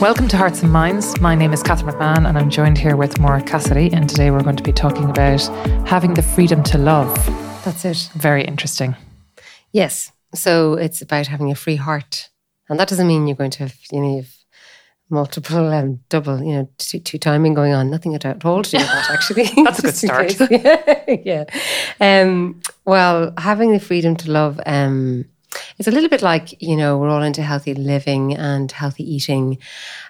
Welcome to Hearts and Minds. My name is Catherine McMahon, and I'm joined here with Maura Cassidy. And today we're going to be talking about having the freedom to love. That's it. Very interesting. Yes. So it's about having a free heart, and that doesn't mean you're going to have you know you've multiple and um, double you know two, two timing going on. Nothing at all to do with that actually. That's a good start. yeah. yeah. Um, well, having the freedom to love. Um, it's a little bit like, you know, we're all into healthy living and healthy eating.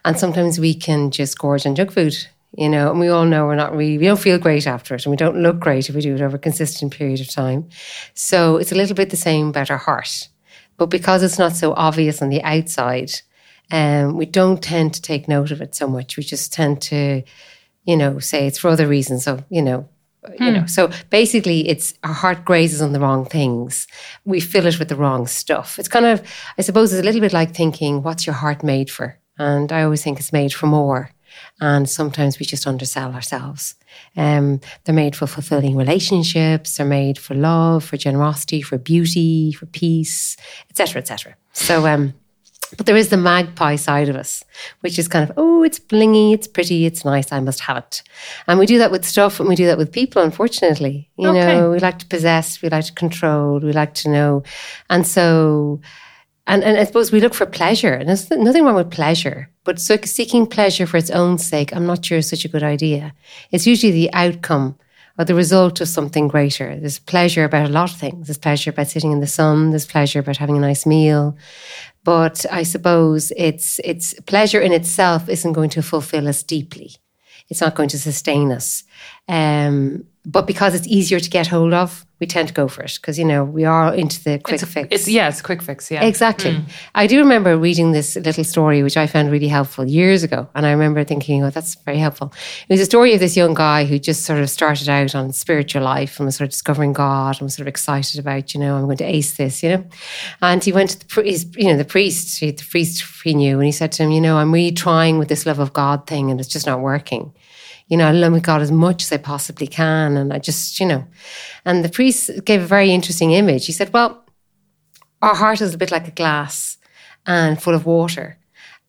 And sometimes we can just gorge on junk food, you know, and we all know we're not really, we don't feel great after it and we don't look great if we do it over a consistent period of time. So it's a little bit the same about our heart. But because it's not so obvious on the outside, um, we don't tend to take note of it so much. We just tend to, you know, say it's for other reasons. So, you know, you hmm. know so basically it's our heart grazes on the wrong things. We fill it with the wrong stuff. It's kind of i suppose it's a little bit like thinking what's your heart made for? And i always think it's made for more. And sometimes we just undersell ourselves. Um, they're made for fulfilling relationships. They're made for love for generosity for beauty for peace etc etc so um, but there is the magpie side of us, which is kind of, oh, it's blingy, it's pretty, it's nice, I must have it. And we do that with stuff and we do that with people, unfortunately. You okay. know, we like to possess, we like to control, we like to know. And so, and, and I suppose we look for pleasure, and there's nothing wrong with pleasure, but seeking pleasure for its own sake, I'm not sure is such a good idea. It's usually the outcome or the result of something greater. There's pleasure about a lot of things. There's pleasure about sitting in the sun. There's pleasure about having a nice meal. But I suppose it's it's pleasure in itself isn't going to fulfill us deeply. It's not going to sustain us. Um, but because it's easier to get hold of, we tend to go for it because you know we are into the quick it's a, fix. It's, yeah, it's a quick fix. Yeah, exactly. Mm. I do remember reading this little story which I found really helpful years ago, and I remember thinking, "Oh, that's very helpful." It was a story of this young guy who just sort of started out on spiritual life and was sort of discovering God and was sort of excited about, you know, I'm going to ace this, you know. And he went to the priest, you know, the priest, the priest he knew, and he said to him, "You know, I'm really trying with this love of God thing, and it's just not working." You know, I love God as much as I possibly can. And I just, you know, and the priest gave a very interesting image. He said, well, our heart is a bit like a glass and full of water.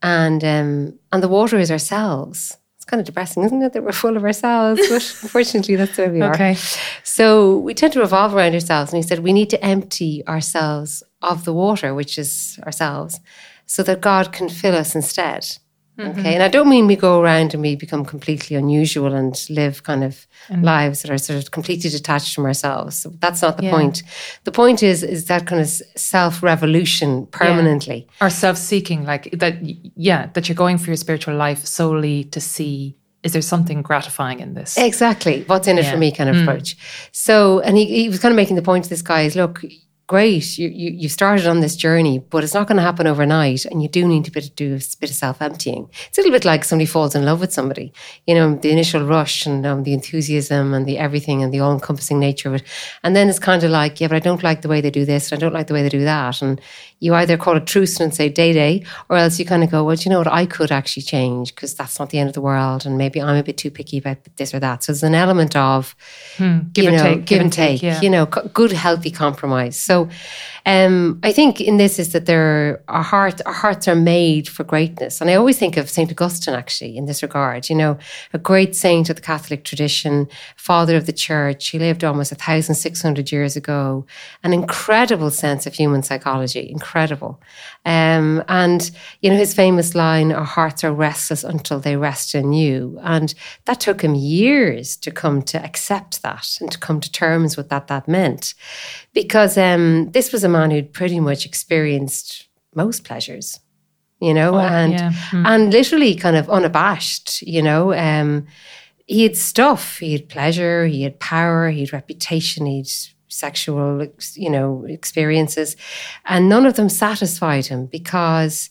And, um, and the water is ourselves. It's kind of depressing, isn't it, that we're full of ourselves? But unfortunately, that's where we are. Okay. So we tend to revolve around ourselves. And he said, we need to empty ourselves of the water, which is ourselves, so that God can fill us instead. Mm-hmm. Okay. And I don't mean we go around and we become completely unusual and live kind of mm-hmm. lives that are sort of completely detached from ourselves. So that's not the yeah. point. The point is is that kind of self revolution permanently. Yeah. Or self seeking, like that yeah, that you're going for your spiritual life solely to see is there something gratifying in this? Exactly. What's in it yeah. for me kind of mm. approach. So and he, he was kind of making the point to this guy is look, great, you, you, you started on this journey, but it's not going to happen overnight. And you do need to do a bit of self emptying. It's a little bit like somebody falls in love with somebody, you know, the initial rush and um, the enthusiasm and the everything and the all encompassing nature of it. And then it's kind of like, yeah, but I don't like the way they do this and I don't like the way they do that. And you either call it truce and say day day, or else you kind of go, well, you know what, I could actually change because that's not the end of the world. And maybe I'm a bit too picky about this or that. So there's an element of hmm. give, and know, take, give, and take, take yeah. you know, good, healthy compromise. So um, I think in this is that there our heart our hearts are made for greatness, and I always think of Saint Augustine actually in this regard. You know, a great saint of the Catholic tradition, father of the Church. He lived almost a thousand six hundred years ago. An incredible sense of human psychology, incredible. Um, and you know his famous line, "Our hearts are restless until they rest in you," and that took him years to come to accept that and to come to terms with that. That meant because um, this was a man who'd pretty much experienced most pleasures, you know, oh, and yeah. mm. and literally kind of unabashed, you know. Um, he had stuff, he had pleasure, he had power, he had reputation, he had sexual, you know, experiences, and none of them satisfied him because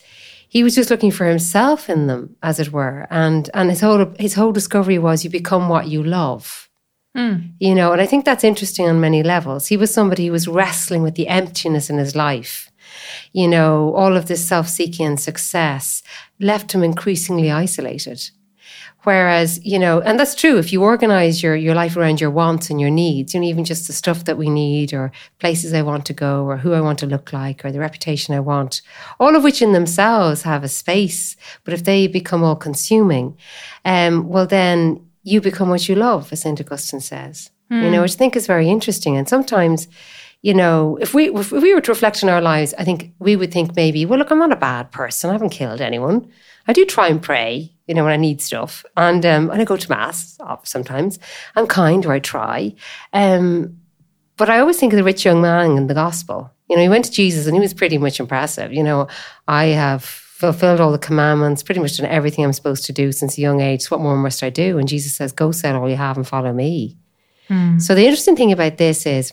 he was just looking for himself in them, as it were. And and his whole his whole discovery was you become what you love. Mm. You know, and I think that's interesting on many levels. He was somebody who was wrestling with the emptiness in his life. You know, all of this self seeking and success left him increasingly isolated. Whereas, you know, and that's true. If you organize your, your life around your wants and your needs, you know, even just the stuff that we need or places I want to go or who I want to look like or the reputation I want, all of which in themselves have a space. But if they become all consuming, um, well, then you become what you love, as St. Augustine says, mm. you know, which I think is very interesting. And sometimes, you know, if we if we were to reflect on our lives, I think we would think maybe, well, look, I'm not a bad person. I haven't killed anyone. I do try and pray, you know, when I need stuff, and um, and I go to mass sometimes. I'm kind, or I try. Um, but I always think of the rich young man in the gospel. You know, he went to Jesus, and he was pretty much impressive. You know, I have fulfilled all the commandments, pretty much done everything I'm supposed to do since a young age. So what more must I do? And Jesus says, "Go sell all you have and follow me." Mm. So the interesting thing about this is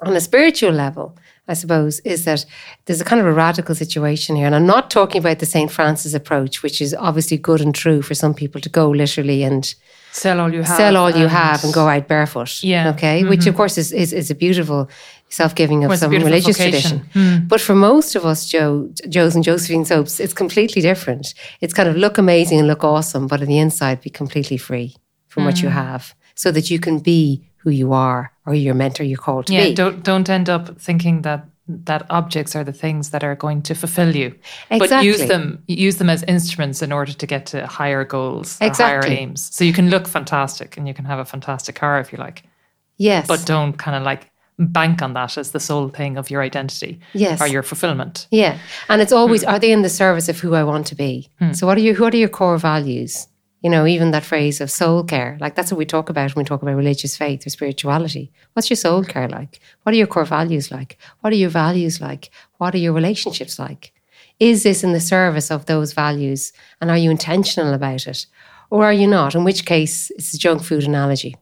on a spiritual level, I suppose, is that there's a kind of a radical situation here. And I'm not talking about the St. Francis approach, which is obviously good and true for some people to go literally and sell all you have. Sell all you have and go out barefoot. Yeah. Okay. Mm-hmm. Which, of course, is, is, is a beautiful self giving of well, some religious vocation. tradition. Mm. But for most of us, Joe, Joe's and Josephine soaps, it's completely different. It's kind of look amazing and look awesome, but on the inside, be completely free from mm. what you mm. have so that you can be who you are or your mentor you're called to yeah, be. Don't don't end up thinking that that objects are the things that are going to fulfill you. Exactly. But use them use them as instruments in order to get to higher goals, exactly. higher aims. So you can look fantastic and you can have a fantastic car if you like. Yes. But don't kind of like bank on that as the sole thing of your identity yes. or your fulfillment. Yeah. And it's always mm. are they in the service of who I want to be? Mm. So what are your what are your core values? You know, even that phrase of soul care, like that's what we talk about when we talk about religious faith or spirituality. What's your soul care like? What are your core values like? What are your values like? What are your relationships like? Is this in the service of those values? And are you intentional about it? Or are you not? In which case, it's a junk food analogy.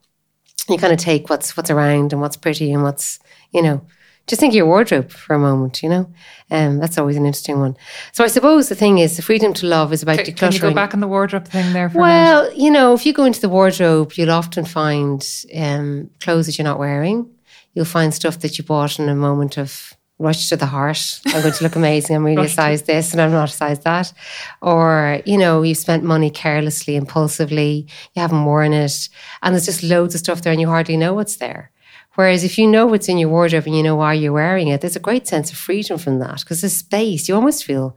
You kind of take what's what's around and what's pretty and what's, you know, just think of your wardrobe for a moment, you know? Um, that's always an interesting one. So I suppose the thing is, the freedom to love is about can, decluttering. Can you go back on the wardrobe thing there Well, you know, if you go into the wardrobe, you'll often find um, clothes that you're not wearing. You'll find stuff that you bought in a moment of rush to the heart. I'm going to look amazing. I'm really a size this and I'm not a size that. Or, you know, you've spent money carelessly, impulsively, you haven't worn it. And there's just loads of stuff there and you hardly know what's there. Whereas if you know what's in your wardrobe and you know why you're wearing it, there's a great sense of freedom from that because there's space. You almost feel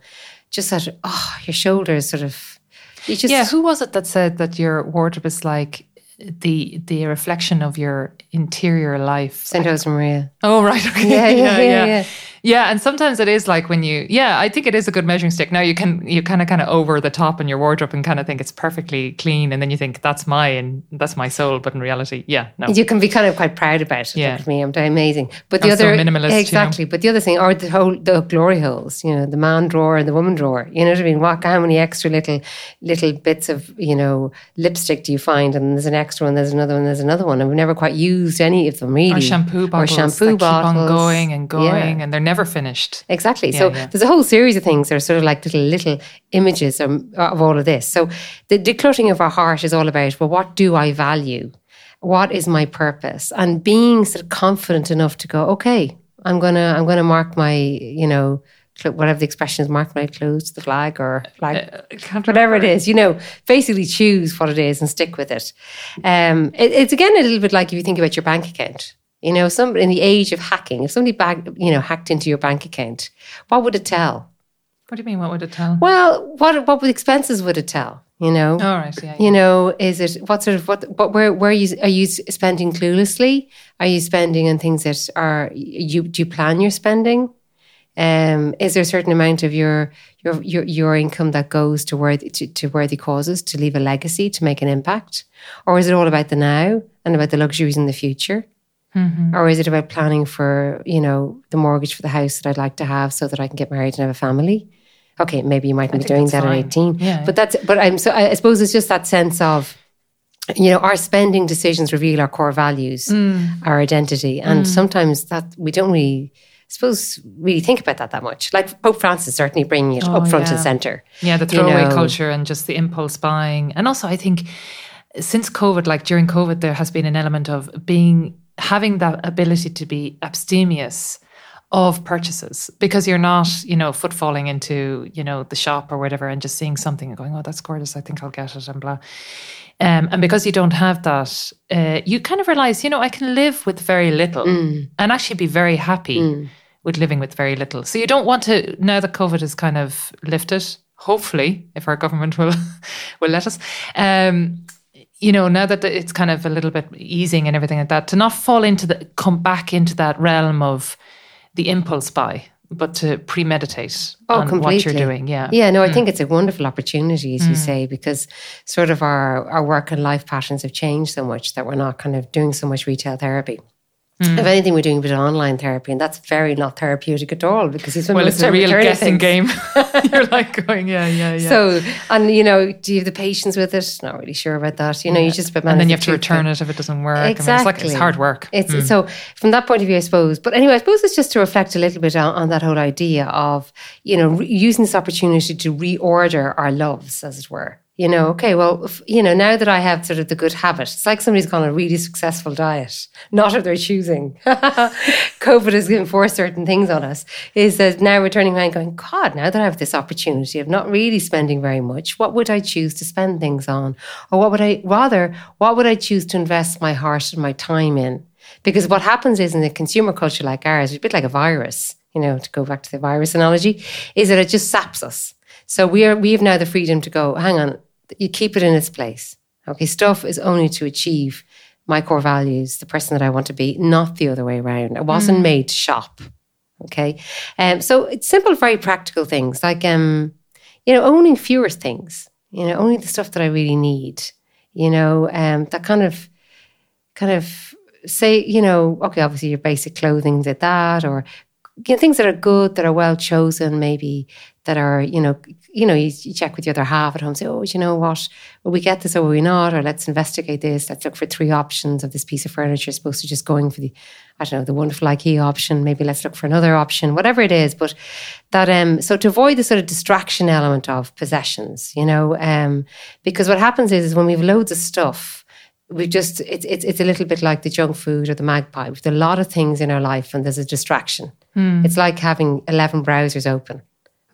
just that, oh, your shoulders sort of. You just, yeah, who was it that said that your wardrobe is like the the reflection of your interior life? St. Josemaria. Oh, right. Okay. Yeah, yeah, yeah. yeah. yeah. Yeah, and sometimes it is like when you, yeah, I think it is a good measuring stick. Now you can, you kind of, kind of over the top in your wardrobe and kind of think it's perfectly clean, and then you think that's my and that's my soul, but in reality, yeah, no. You can be kind of quite proud about it. Yeah, me, I'm amazing. But the I'm other so minimalist, exactly. You know? But the other thing, or the whole the glory holes, you know, the man drawer and the woman drawer. You know what I mean? What how many extra little little bits of you know lipstick do you find? And there's an extra one, there's another one, there's another one, and we've never quite used any of them really. Or shampoo bottles, or shampoo bottles, keep on going and going, yeah. and they're never finished. Exactly. Yeah, so yeah. there's a whole series of things that are sort of like little little images of, of all of this. So the decluttering of our heart is all about well, what do I value? What is my purpose? And being sort of confident enough to go, okay, I'm gonna I'm gonna mark my you know whatever the expression is, mark my clothes the flag or flag, uh, whatever it is, you know, basically choose what it is and stick with it. Um, it. It's again a little bit like if you think about your bank account. You know, some in the age of hacking, if somebody bag, you know, hacked into your bank account, what would it tell? What do you mean? What would it tell? Well, what what expenses would it tell? You know. All right. Yeah, yeah. You know, is it what sort of what what where where are you are you spending cluelessly? Are you spending on things that are you do you plan your spending? Um, is there a certain amount of your your your, your income that goes to worthy to, to worthy causes to leave a legacy to make an impact, or is it all about the now and about the luxuries in the future? Mm-hmm. Or is it about planning for, you know, the mortgage for the house that I'd like to have so that I can get married and have a family? Okay, maybe you mightn't be doing that fine. at 18. Yeah, but that's but I'm so I suppose it's just that sense of you know, our spending decisions reveal our core values, mm. our identity. And mm. sometimes that we don't really I suppose really think about that that much. Like Pope Francis certainly bringing it oh, up front yeah. and center. Yeah, the throwaway you know. culture and just the impulse buying. And also I think since COVID, like during COVID, there has been an element of being having that ability to be abstemious of purchases because you're not, you know, footfalling into, you know, the shop or whatever and just seeing something and going, oh, that's gorgeous. I think I'll get it and blah. Um, and because you don't have that, uh, you kind of realize, you know, I can live with very little Mm. and actually be very happy with living with very little. So you don't want to now that COVID is kind of lifted, hopefully, if our government will will let us. Um, you know, now that it's kind of a little bit easing and everything like that, to not fall into the come back into that realm of the impulse buy, but to premeditate Oh, on completely. what you're doing. Yeah. Yeah, no, I think mm. it's a wonderful opportunity, as you mm. say, because sort of our, our work and life patterns have changed so much that we're not kind of doing so much retail therapy. Mm. If anything, we're doing a bit of online therapy, and that's very not therapeutic at all because Well, it's a real guessing things. game. You're like going, yeah, yeah, yeah. So, and you know, do you have the patience with it? Not really sure about that. You know, you just and then you have to return it if it doesn't work. Exactly. I mean, it's like it's hard work. It's mm. so from that point of view, I suppose. But anyway, I suppose it's just to reflect a little bit on, on that whole idea of you know re- using this opportunity to reorder our loves, as it were. You know, mm. okay, well, if, you know, now that I have sort of the good habit, it's like somebody's gone on a really successful diet, not of their choosing. COVID has enforced certain things on us. Is that now we're turning around going, God, now that I have this opportunity of not really spending very much, what would I choose to spend things on? Or what would I rather, what would I choose to invest my heart and my time in? Because what happens is in a consumer culture like ours, it's a bit like a virus, you know, to go back to the virus analogy, is that it just saps us. So we are we have now the freedom to go, hang on, you keep it in its place. Okay, stuff is only to achieve my core values, the person that I want to be, not the other way around. I wasn't made to shop. Okay. Um, so it's simple, very practical things like um, you know, owning fewer things, you know, only the stuff that I really need, you know, um, that kind of kind of say, you know, okay, obviously your basic clothing did that, or you know, things that are good, that are well chosen, maybe that are, you know, you know, you, you check with the other half at home, say, oh, you know what, will we get this or will we not? Or let's investigate this. Let's look for three options of this piece of furniture, as opposed to just going for the, I don't know, the wonderful IKEA option. Maybe let's look for another option, whatever it is. But that, um, so to avoid the sort of distraction element of possessions, you know, um, because what happens is, is when we have loads of stuff, we just it's it's it's a little bit like the junk food or the magpie. We've a lot of things in our life, and there's a distraction. It's like having eleven browsers open.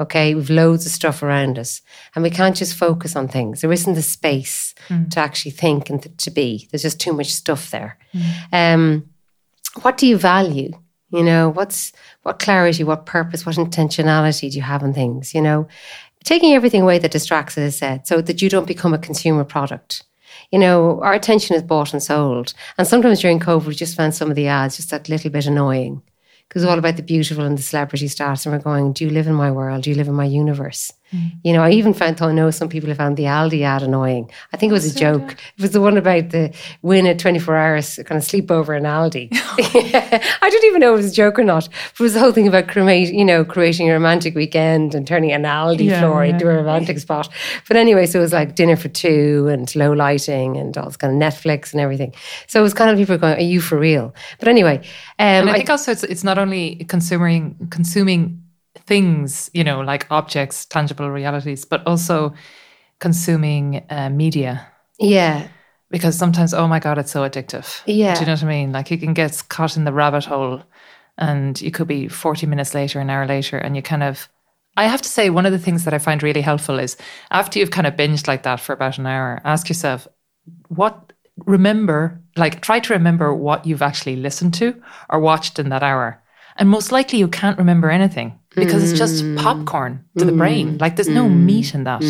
Okay, we've loads of stuff around us, and we can't just focus on things. There isn't the space to actually think and th- to be. There's just too much stuff there. Um, what do you value? You know, what's what clarity, what purpose, what intentionality do you have in things? You know, taking everything away that distracts, as I said, so that you don't become a consumer product you know, our attention is bought and sold. And sometimes during COVID, we just found some of the ads just that little bit annoying because all about the beautiful and the celebrity stars. And we're going, do you live in my world? Do you live in my universe? You know, I even found, I know some people have found the Aldi ad annoying. I think it was a joke. It was the one about the win at 24 hours kind of sleepover in Aldi. I didn't even know it was a joke or not. But it was the whole thing about cremate, you know, creating a romantic weekend and turning an Aldi Yeah, floor yeah. into a romantic spot. But anyway, so it was like dinner for two and low lighting and all this kind of Netflix and everything. So it was kind of people going, "Are you for real?" But anyway, um, And I I- think also it's it's not only consuming consuming things, you know, like objects, tangible realities, but also consuming uh, media. yeah, Because sometimes, oh my god, it's so addictive. Yeah. do you know what I mean? Like you can get caught in the rabbit hole, and you could be forty minutes later, an hour later, and you kind of. I have to say, one of the things that I find really helpful is after you've kind of binged like that for about an hour, ask yourself, what remember like try to remember what you've actually listened to or watched in that hour and most likely you can't remember anything because it's just mm. popcorn to the mm. brain. Like there's no mm. meat in that.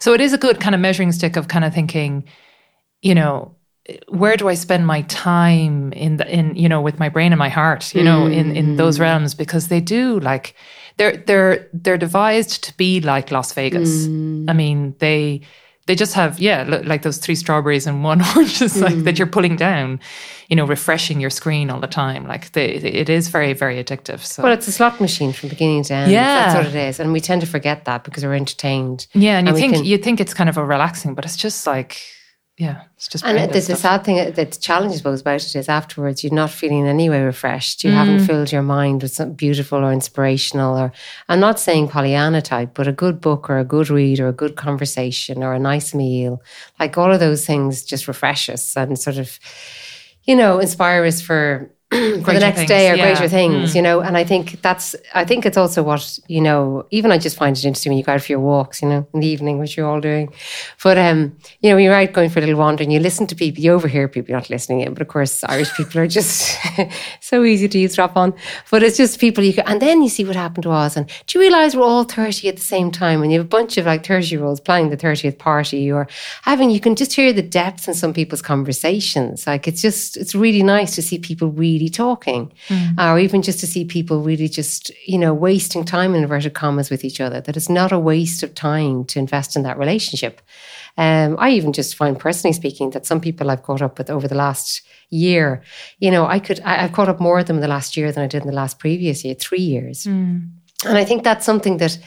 So it is a good kind of measuring stick of kind of thinking you know where do i spend my time in the in you know with my brain and my heart you know in in those realms? Because they do like they're they're they're devised to be like las vegas. I mean they they just have yeah li- like those three strawberries and one orange is like that mm. you're pulling down you know refreshing your screen all the time like they, it is very very addictive so well, it's a slot machine from beginning to end. Yeah. that's what it is, and we tend to forget that because we're entertained. yeah and you think can- you think it's kind of a relaxing but it's just like yeah it's just And there's a sad thing, that the challenge, I suppose, about it is afterwards you're not feeling in any way refreshed. You haven't mm. filled your mind with something beautiful or inspirational. Or I'm not saying Pollyanna type, but a good book or a good read or a good conversation or a nice meal, like all of those things, just refresh us and sort of, you know, inspire us for for the next things, day or yeah. greater things, you know. And I think that's, I think it's also what, you know, even I just find it interesting when you go out for your walks, you know, in the evening, which you're all doing. But, um, you know, when you're out going for a little wander and you listen to people, you overhear people, you're not listening in, but of course, Irish people are just so easy to eavesdrop on. But it's just people you can, and then you see what happened to us. And do you realize we're all 30 at the same time? And you have a bunch of like 30 year olds playing the 30th party or having, you can just hear the depth in some people's conversations. Like it's just, it's really nice to see people really talking or even just to see people really just, you know, wasting time in inverted commas with each other, that it's not a waste of time to invest in that relationship. Um, I even just find personally speaking that some people I've caught up with over the last year, you know, I could, I, I've caught up more of them in the last year than I did in the last previous year, three years. And I think that's something that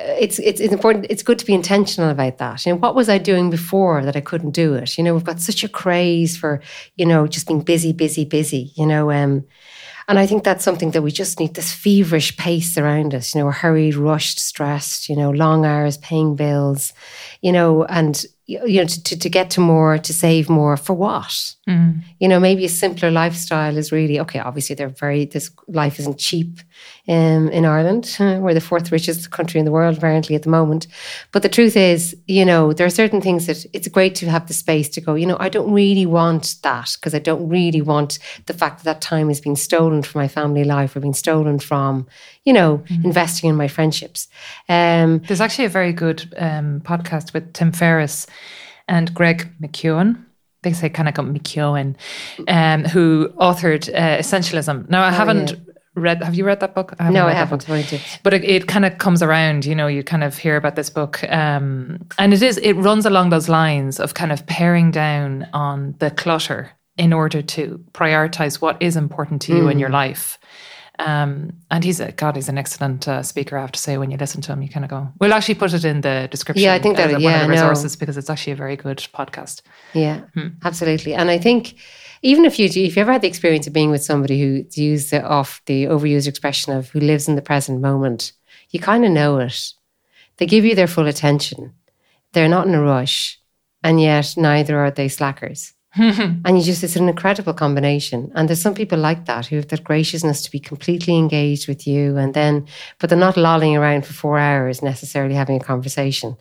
it's, it's it's important. It's good to be intentional about that. You know, what was I doing before that I couldn't do it? You know, we've got such a craze for you know just being busy, busy, busy. You know, um, and I think that's something that we just need this feverish pace around us. You know, we're hurried, rushed, stressed. You know, long hours, paying bills. You know, and you know to, to, to get to more, to save more for what? You know, maybe a simpler lifestyle is really okay. Obviously, they're very. This life isn't cheap um, in Ireland. Uh, we're the fourth richest country in the world, apparently, at the moment. But the truth is, you know, there are certain things that it's great to have the space to go, you know, I don't really want that because I don't really want the fact that that time is being stolen from my family life or being stolen from, you know, investing in my friendships. Um, There's actually a very good um, podcast with Tim Ferriss and Greg McKeown. They say kind of got McKeown, um, who authored uh, Essentialism. Now, I haven't read. Have you read that book? no, I read that haven't. but it, it kind of comes around you know you kind of hear about this book um, and it is it runs along those lines of kind of paring down on the clutter in order to prioritize what is important to you in Mm. your life um, and he's a god he's an excellent uh, speaker i have to say when you listen to him you kind of go we'll actually put it in the description Yeah, I think that- as one yeah, of the resources because it's actually a very good podcast Yeah, absolutely. And I think even if you if you ever had the experience of being with somebody who to use the off the overused expression of who lives in the present moment, you kind of know it. They give you their full attention. They're not in a rush, and yet neither are they slackers. and you just it's an incredible combination. And there's some people like that who have that graciousness to be completely engaged with you, and then but they're not lolling around for four hours necessarily having a conversation.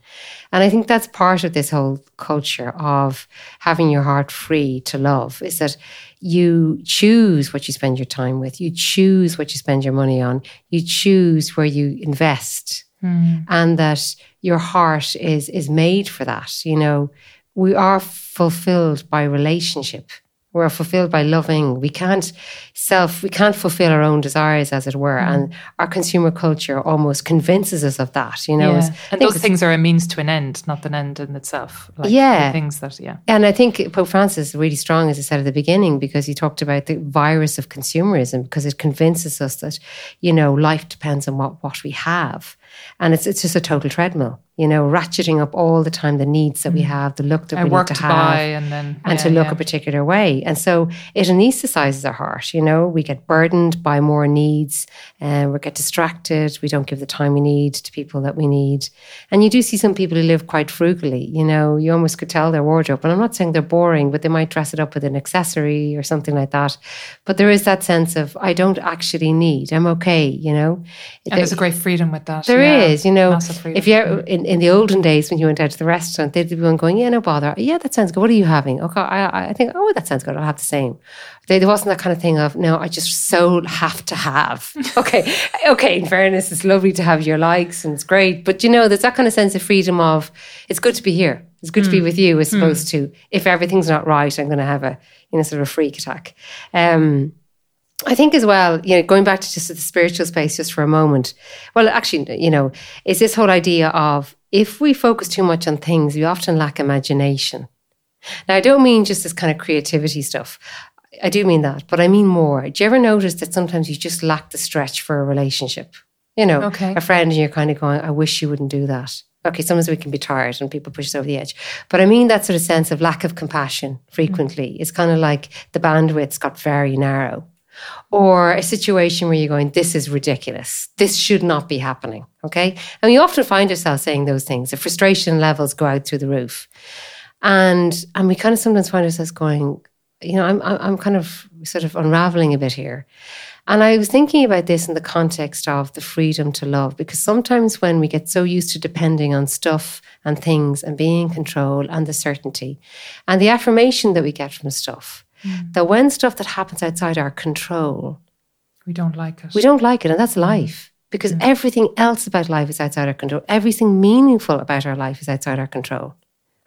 And I think that's part of this whole culture of having your heart free to love is that you choose what you spend your time with, you choose what you spend your money on, you choose where you invest, hmm. and that your heart is is made for that. You know, we are fulfilled by relationship. We're fulfilled by loving. We can't self, we can't fulfill our own desires, as it were. Mm-hmm. And our consumer culture almost convinces us of that. You know, yeah. And those things are a means to an end not an end in itself like Yeah. things that yeah And I think Pope Francis is really strong, as I said at the beginning, because he talked about the virus of consumerism, because it convinces us that, you know, life depends on what, what we have. And it's it's just a total treadmill, you know, ratcheting up all the time the needs that we have, the look that Mm. I we need to to have and then and yeah, to look yeah. a particular way. And so it anesthetizes our heart. You know, we get burdened by more needs and we get distracted. We don't give the time we need to people that we need. And you do see some people who live quite frugally. You know, you almost could tell their wardrobe. And I'm not saying they're boring, but they might dress it up with an accessory or something like that. But there is that sense of, I don't actually need, I'm okay, you know. and there's a great freedom with that There is, yeah. you know, if you're in, in the olden days when you went out to the restaurant, they'd be one going, yeah, no bother. Yeah, that sounds good. What are you having? Okay, I, I think, oh, that sounds good. I'll have the same. There, there wasn't that kind of thing of, no, I just so have to have. okay, okay, in fairness, it's lovely to have your likes and it's great. But, you know, there's that kind of sense of freedom of, it's good to be here. It's good to be with you as opposed to, if everything's not right, I'm going to have a, you know, sort of a freak attack. Um, I think as well, you know, going back to just the spiritual space just for a moment. Well, actually, you know, is this whole idea of if we focus too much on things, we often lack imagination. Now, I don't mean just this kind of creativity stuff. I do mean that, but I mean more. Do you ever notice that sometimes you just lack the stretch for a relationship? You know, Okay. a friend, and you're kind of going, I wish you wouldn't do that. Okay, sometimes we can be tired and people push us over the edge. But I mean that sort of sense of lack of compassion frequently. It's kind of like the bandwidth's got very narrow or a situation where you're going, this is ridiculous. This should not be happening. Okay. And we often find ourselves saying those things. The frustration levels go out through the roof. And and we kind of sometimes find ourselves going, you know, I'm I'm kind of sort of unraveling a bit here. And I was thinking about this in the context of the freedom to love, because sometimes when we get so used to depending on stuff and things and being in control and the certainty and the affirmation that we get from stuff, mm. that when stuff that happens outside our control, we don't like it. We don't like it. And that's life because mm. everything else about life is outside our control. Everything meaningful about our life is outside our control.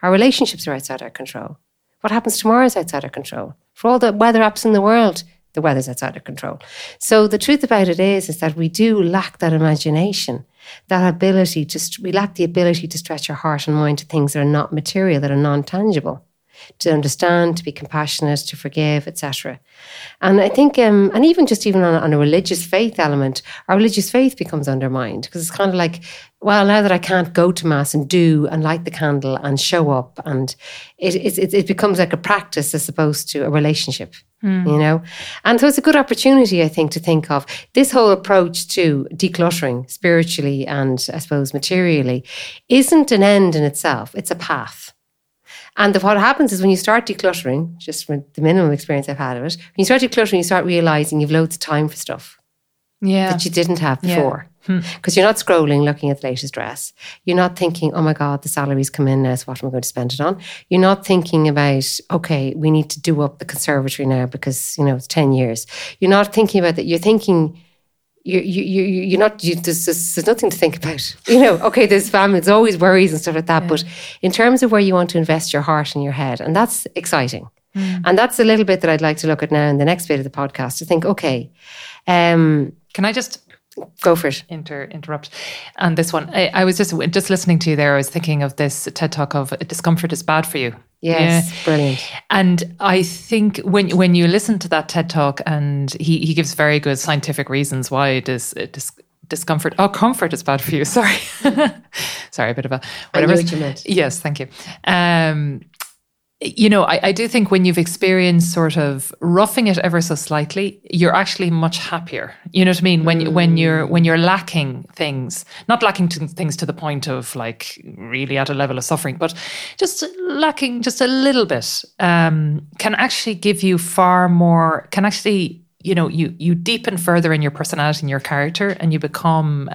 Our relationships are outside our control. What happens tomorrow is outside our control. For all the weather apps in the world, the weather's outside of control. So the truth about it is, is that we do lack that imagination, that ability to, we lack the ability to stretch our heart and mind to things that are not material, that are non-tangible to understand, to be compassionate, to forgive, etc. And I think, um, and even just even on, on, a religious faith element, our religious faith becomes undermined because it's kind of like, well, now that I can't go to mass and do and light the candle and show up, and it it, it becomes like a practice as opposed to a relationship. Mm. You know, and so it's a good opportunity, I think, to think of this whole approach to decluttering spiritually and I suppose materially isn't an end in itself; it's a path. And the, what happens is when you start decluttering, just from the minimum experience I've had of it, when you start decluttering, you start realizing you've loads of time for stuff. Yeah. That you didn't have before. Because yeah. hmm. you're not scrolling looking at the latest dress. You're not thinking, oh my God, the salary's come in now, so what am I going to spend it on? You're not thinking about, okay, we need to do up the conservatory now because, you know, it's 10 years. You're not thinking about that. You're thinking, you you you you're not you, there's, there's nothing to think about you know okay there's family there's always worries and stuff like that yeah. but in terms of where you want to invest your heart and your head and that's exciting mm. and that's a little bit that I'd like to look at now in the next bit of the podcast to think okay um, can I just go for it inter interrupt and this one I, I was just just listening to you there I was thinking of this TED talk of discomfort is bad for you Yes, yeah. brilliant. And I think when when you listen to that TED talk, and he he gives very good scientific reasons why dis, dis, discomfort. Oh, comfort is bad for you. Sorry, sorry, a bit of a whatever. What you meant. Yes, thank you. Um, you know, I, I do think when you've experienced sort of roughing it ever so slightly, you're actually much happier. You know what I mean? When mm. when you're when you're lacking things, not lacking to things to the point of like really at a level of suffering, but just lacking just a little bit, um, can actually give you far more. Can actually you know you you deepen further in your personality and your character and you become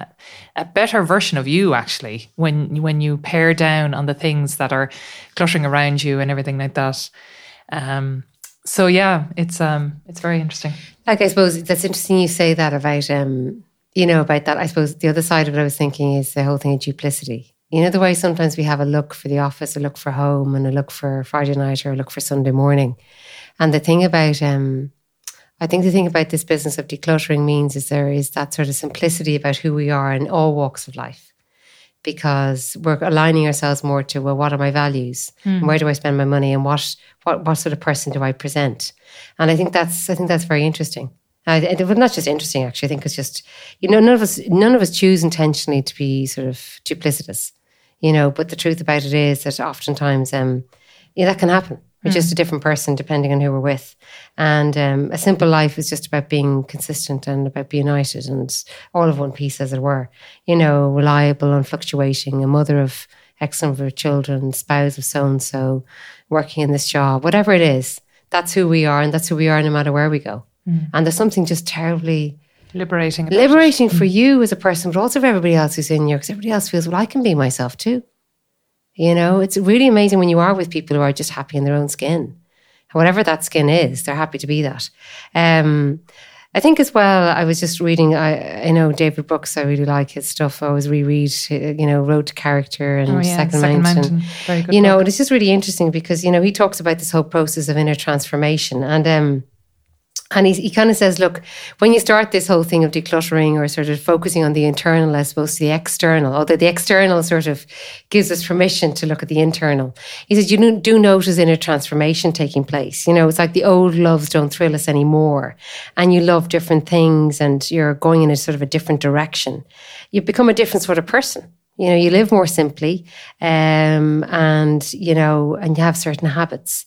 a better version of you actually when when you pare down on the things that are cluttering around you and everything like that. Um, so yeah it's um it's very interesting. Like i suppose that's interesting you say that about um you know about that. I suppose the other side of it i was thinking is the whole thing of duplicity. You know the way sometimes we have a look for the office a look for home and a look for friday night or a look for sunday morning. And the thing about um I think the thing about this business of decluttering means is there is that sort of simplicity about who we are in all walks of life because we're aligning ourselves more to well what are my values? Mm. and where do I spend my money and what what what sort of person do I present? And I think that's I think that's very interesting. I, it was not just interesting actually. I think it's just you know none of us none of us choose intentionally to be sort of duplicitous you know but the truth about it is that oftentimes um yeah that can happen we're mm. just a different person depending on who we're with. And um, a simple life is just about being consistent and about being united and all of one piece, as it were. You know, reliable, unfluctuating, a mother of X number of children, spouse of so and so, working in this job, whatever it is. That's who we are, and that's who we are no matter where we go. Mm. And there's something just terribly liberating, liberating it. for mm. you as a person, but also for everybody else who's in you, because everybody else feels, well, I can be myself too. You know, it's really amazing when you are with people who are just happy in their own skin. Whatever that skin is, they're happy to be that. Um, I think as well, I was just reading, I, I know David Brooks, I really like his stuff. I always reread, you know, Road to Character and oh, yeah, Second, Second Mountain. Mountain. You know, book. and it's just really interesting because, you know, he talks about this whole process of inner transformation. And, um, and he, he kind of says, look, when you start this whole thing of decluttering or sort of focusing on the internal as opposed to the external, although the external sort of gives us permission to look at the internal, he says, you do notice inner transformation taking place. You know, it's like the old loves don't thrill us anymore. And you love different things and you're going in a sort of a different direction. You become a different sort of person. You know, you live more simply um, and, you know, and you have certain habits.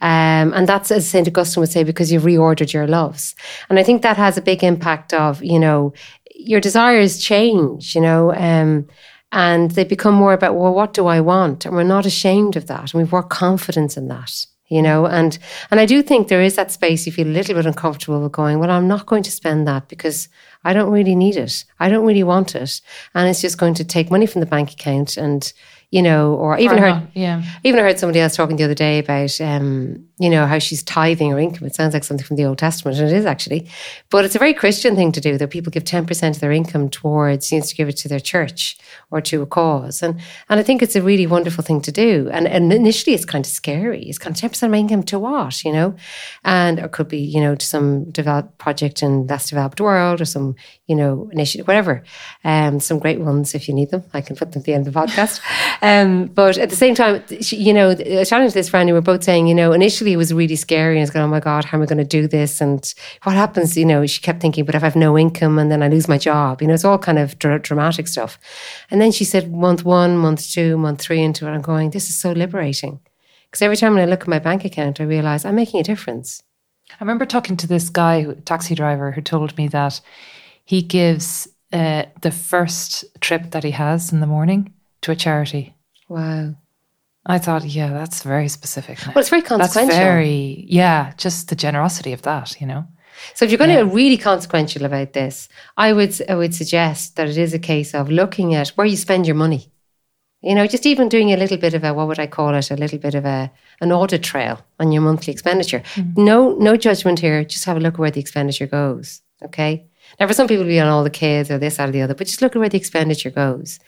Um, and that's, as St. Augustine would say, because you've reordered your loves. And I think that has a big impact of, you know, your desires change, you know, um, and they become more about, well, what do I want? And we're not ashamed of that. And we've more confidence in that, you know? And and i do think there is that space you feel a little bit uncomfortable with going well i'm not going to spend that because i don't really need it. I don't really want it. And it's just going to take money from the bank account and you know, or even Or heard, not, yeah. even I heard somebody else talking the other day about, um, you know, how she's tithing her income. It sounds like something from the Old Testament, and it is actually, but it's a very Christian thing to do. That people give ten percent of their income towards, you know, to give it to their church or to a cause, and and I think it's a really wonderful thing to do. And and initially, it's kind of scary. It's kind of ten percent of my income to what, you know, and it could be, you know, to some developed project in less developed world or some, you know, initiative, whatever. Um, some great ones if you need them. I can put them at the end of the podcast. Um, but at the same time, you know, chatting to this and we were both saying, you know, initially it was really scary, and it's going, oh my god, how am I going to do this? And what happens? You know, she kept thinking, but if I have no income and then I lose my job, you know, it's all kind of dra- dramatic stuff. And then she said, month one, month two, month three into it, I'm going, this is so liberating, because every time when I look at my bank account, I realize I'm making a difference. I remember talking to this guy, taxi driver, who told me that he gives uh, the first trip that he has in the morning to a charity. Wow. I thought, yeah, that's very specific. Well, it's very consequential. that's very, yeah, just the generosity of that, you know. So if you're going to be really consequential about this, I would I would suggest that it is a case of looking at where you spend your money. You know, just even doing a little bit of a what would I call it? A little bit of a an audit trail on your monthly expenditure. Mm-hmm. No no judgment here. Just have a look at where the expenditure goes. Okay. Now for some people it'll be on all the kids or this that or the other, but just look at where the expenditure goes.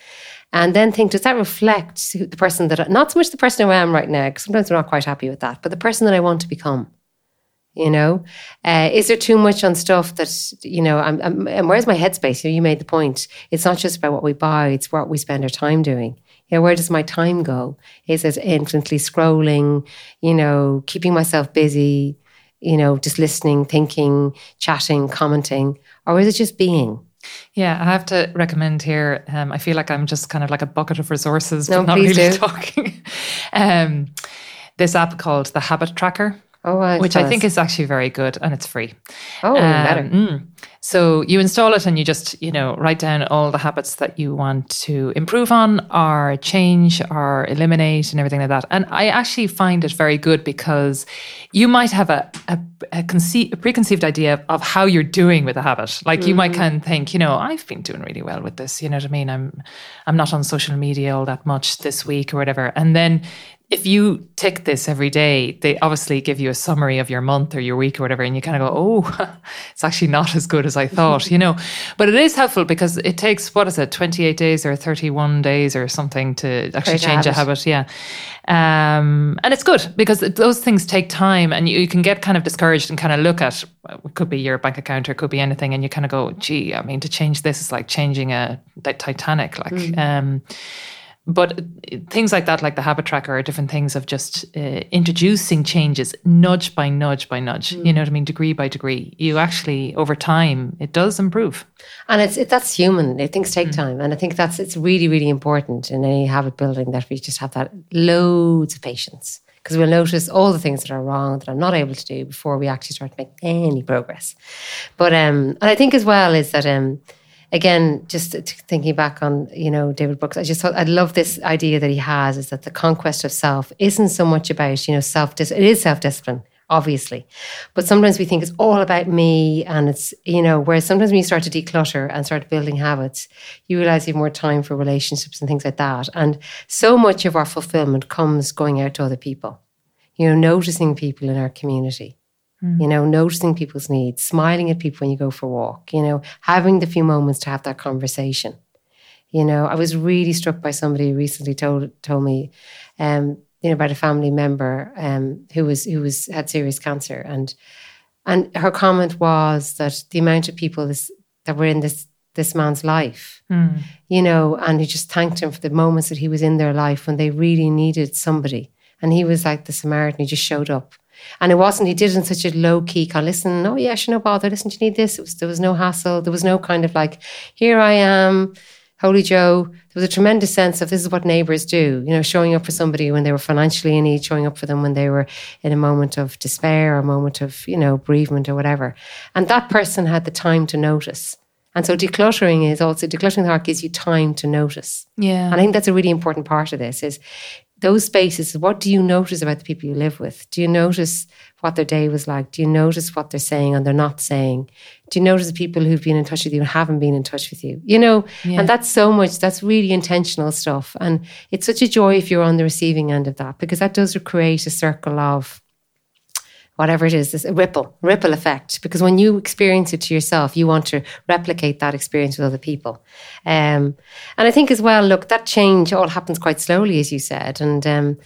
And then think, does that reflect the person that I, not so much the person who I am right now, because sometimes I'm not quite happy with that, but the person that I want to become you know? Uh, is there too much on stuff that you know I'm, I'm, and where's my headspace? You, know, you made the point. It's not just about what we buy it's what we spend our time doing. You know, where does my time go? Is it infinitely scrolling you know keeping myself busy you know just listening thinking chatting commenting or is it just being Yeah, I have to recommend here. Um, I feel like I'm just kind of like a bucket of resources, No, but not really do. talking. um, this app called the Habit Tracker, oh right, which I think is actually very good and it's free. oh Um, better mm. So you install it and you just, you know, write down all the habits that you want to improve on or change or eliminate and everything like that. And I actually find it very good because you might have a, a, a, conce- a preconceived idea of, of how you're doing with a habit. Like you might mm-hmm. kind of think, you know, I've been doing really well with this. You know what I mean? I'm, I'm not on social media all that much this week or whatever. And then if you tick this every day, they obviously give you a summary of your month or your week or whatever, and you kind of go, oh, it's actually not as good as I thought, you know. But it is helpful because it takes, what is it, 28 days or 31 days or something to actually Create a change a habit. habit. Yeah. Um, and it's good because those things take time and you, you can get kind of discouraged and kind of look at it could be your bank account or it could be anything. And you kind of go, gee, I mean, to change this is like changing a Titanic. Like, um, but things like that, like the habit tracker, are different things of just uh, introducing changes, nudge by nudge by nudge. You know what I mean? Degree by degree. You actually, over time, it does improve. And it's it, that's human. It, things take time, and I think that's it's really really important in any habit building that we just have that loads of patience because we'll notice all the things that are wrong that I'm not able to do before we actually start to make any progress. But um, and I think as well is that um, again, just thinking back on you know David Brooks, I just thought I love this idea that he has is that the conquest of self isn't so much about you know self. It is self discipline, obviously, but sometimes we think it's all about me, and it's you know whereas sometimes when you start to declutter and start building habits, you realize you have more time for relationships and things like that, and so much of our fulfillment comes going out to other people, you know, noticing people in our community you know, noticing people's needs, smiling at people when you go for a walk, you know, having the few moments to have that conversation. You know, I was really struck by somebody who recently told told me, um, you know, about a family member um, who was who was had serious cancer, and and her comment was that the amount of people this, that were in this this man's life, you know, and he just thanked him for the moments that he was in their life when they really needed somebody, and he was like the Samaritan. He just showed up. And it wasn't, he did it in such a low key kind of listen, oh yeah, sure, no bother. Listen, do you need this? It was, there was no hassle. There was no kind of like, here I am, Holy Joe. There was a tremendous sense of this is what neighbors do, you know, showing up for somebody when they were financially in need, showing up for them when they were in a moment of despair or a moment of, you know, bereavement or whatever. And that person had the time to notice. And so decluttering is also, decluttering the heart gives you time to notice. Yeah. And I think that's a really important part of this is those spaces, what do you notice about the people you live with? Do you notice what their day was like? Do you notice what they're saying and they're not saying? Do you notice the people who've been in touch with you and haven't been in touch with you? You know, yeah. and that's so much, that's really intentional stuff. And it's such a joy if you're on the receiving end of that because that does create a circle of whatever it is, this ripple, ripple effect. Because when you experience it to yourself, you want to replicate that experience with other people. Um, and I think as well, look, that change all happens quite slowly, as you said. And, um,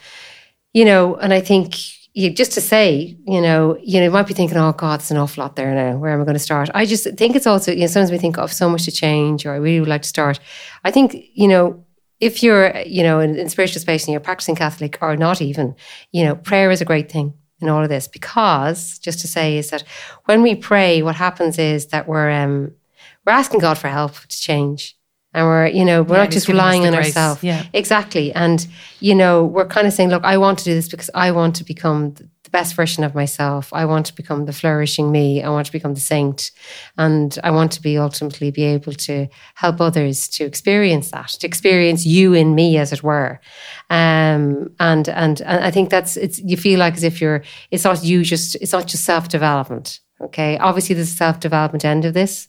you know, and I think you, just to say, you know, you know, you might be thinking, oh God, there's an awful lot there now. Where am I going to start? I just think it's also, you know, sometimes we think of so much to change or I really would like to start. I think, you know, if you're, you know, in, in spiritual space and you're practicing Catholic or not even, you know, prayer is a great thing in all of this because just to say is that when we pray, what happens is that we're um, we're asking God for help to change. And we're, you know, we're yeah, not just relying on ourselves. Yeah. Exactly. And, you know, we're kind of saying, look, I want to do this because I want to become the best version of myself. I want to become the flourishing me. I want to become the saint. And I want to be ultimately be able to help others to experience that, to experience you in me, as it were. Um, and, and, and I think that's, it's, you feel like as if you're, it's not you just, it's not just self development. Okay. Obviously, there's a self development end of this.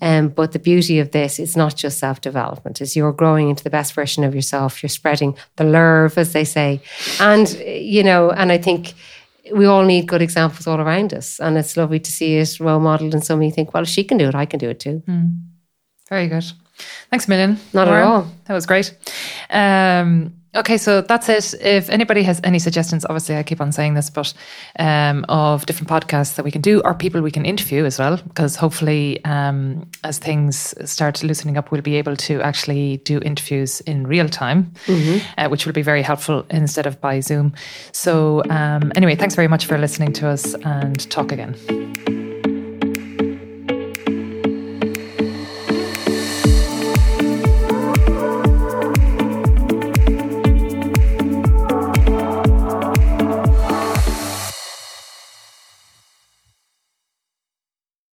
Um, but the beauty of this is not just self development; is you're growing into the best version of yourself. You're spreading the love, as they say, and you know. And I think we all need good examples all around us. And it's lovely to see it role modeled and somebody think, well, if she can do it, I can do it too. Mm. Very good. Thanks a million. Not Laura. at all. That was great. Um, Okay, so that's it. If anybody has any suggestions, obviously I keep on saying this, but um, of different podcasts that we can do or people we can interview as well, because hopefully um, as things start loosening up, we'll be able to actually do interviews in real time, mm-hmm. uh, which will be very helpful instead of by Zoom. So um, anyway, thanks very much for listening to us and talk again.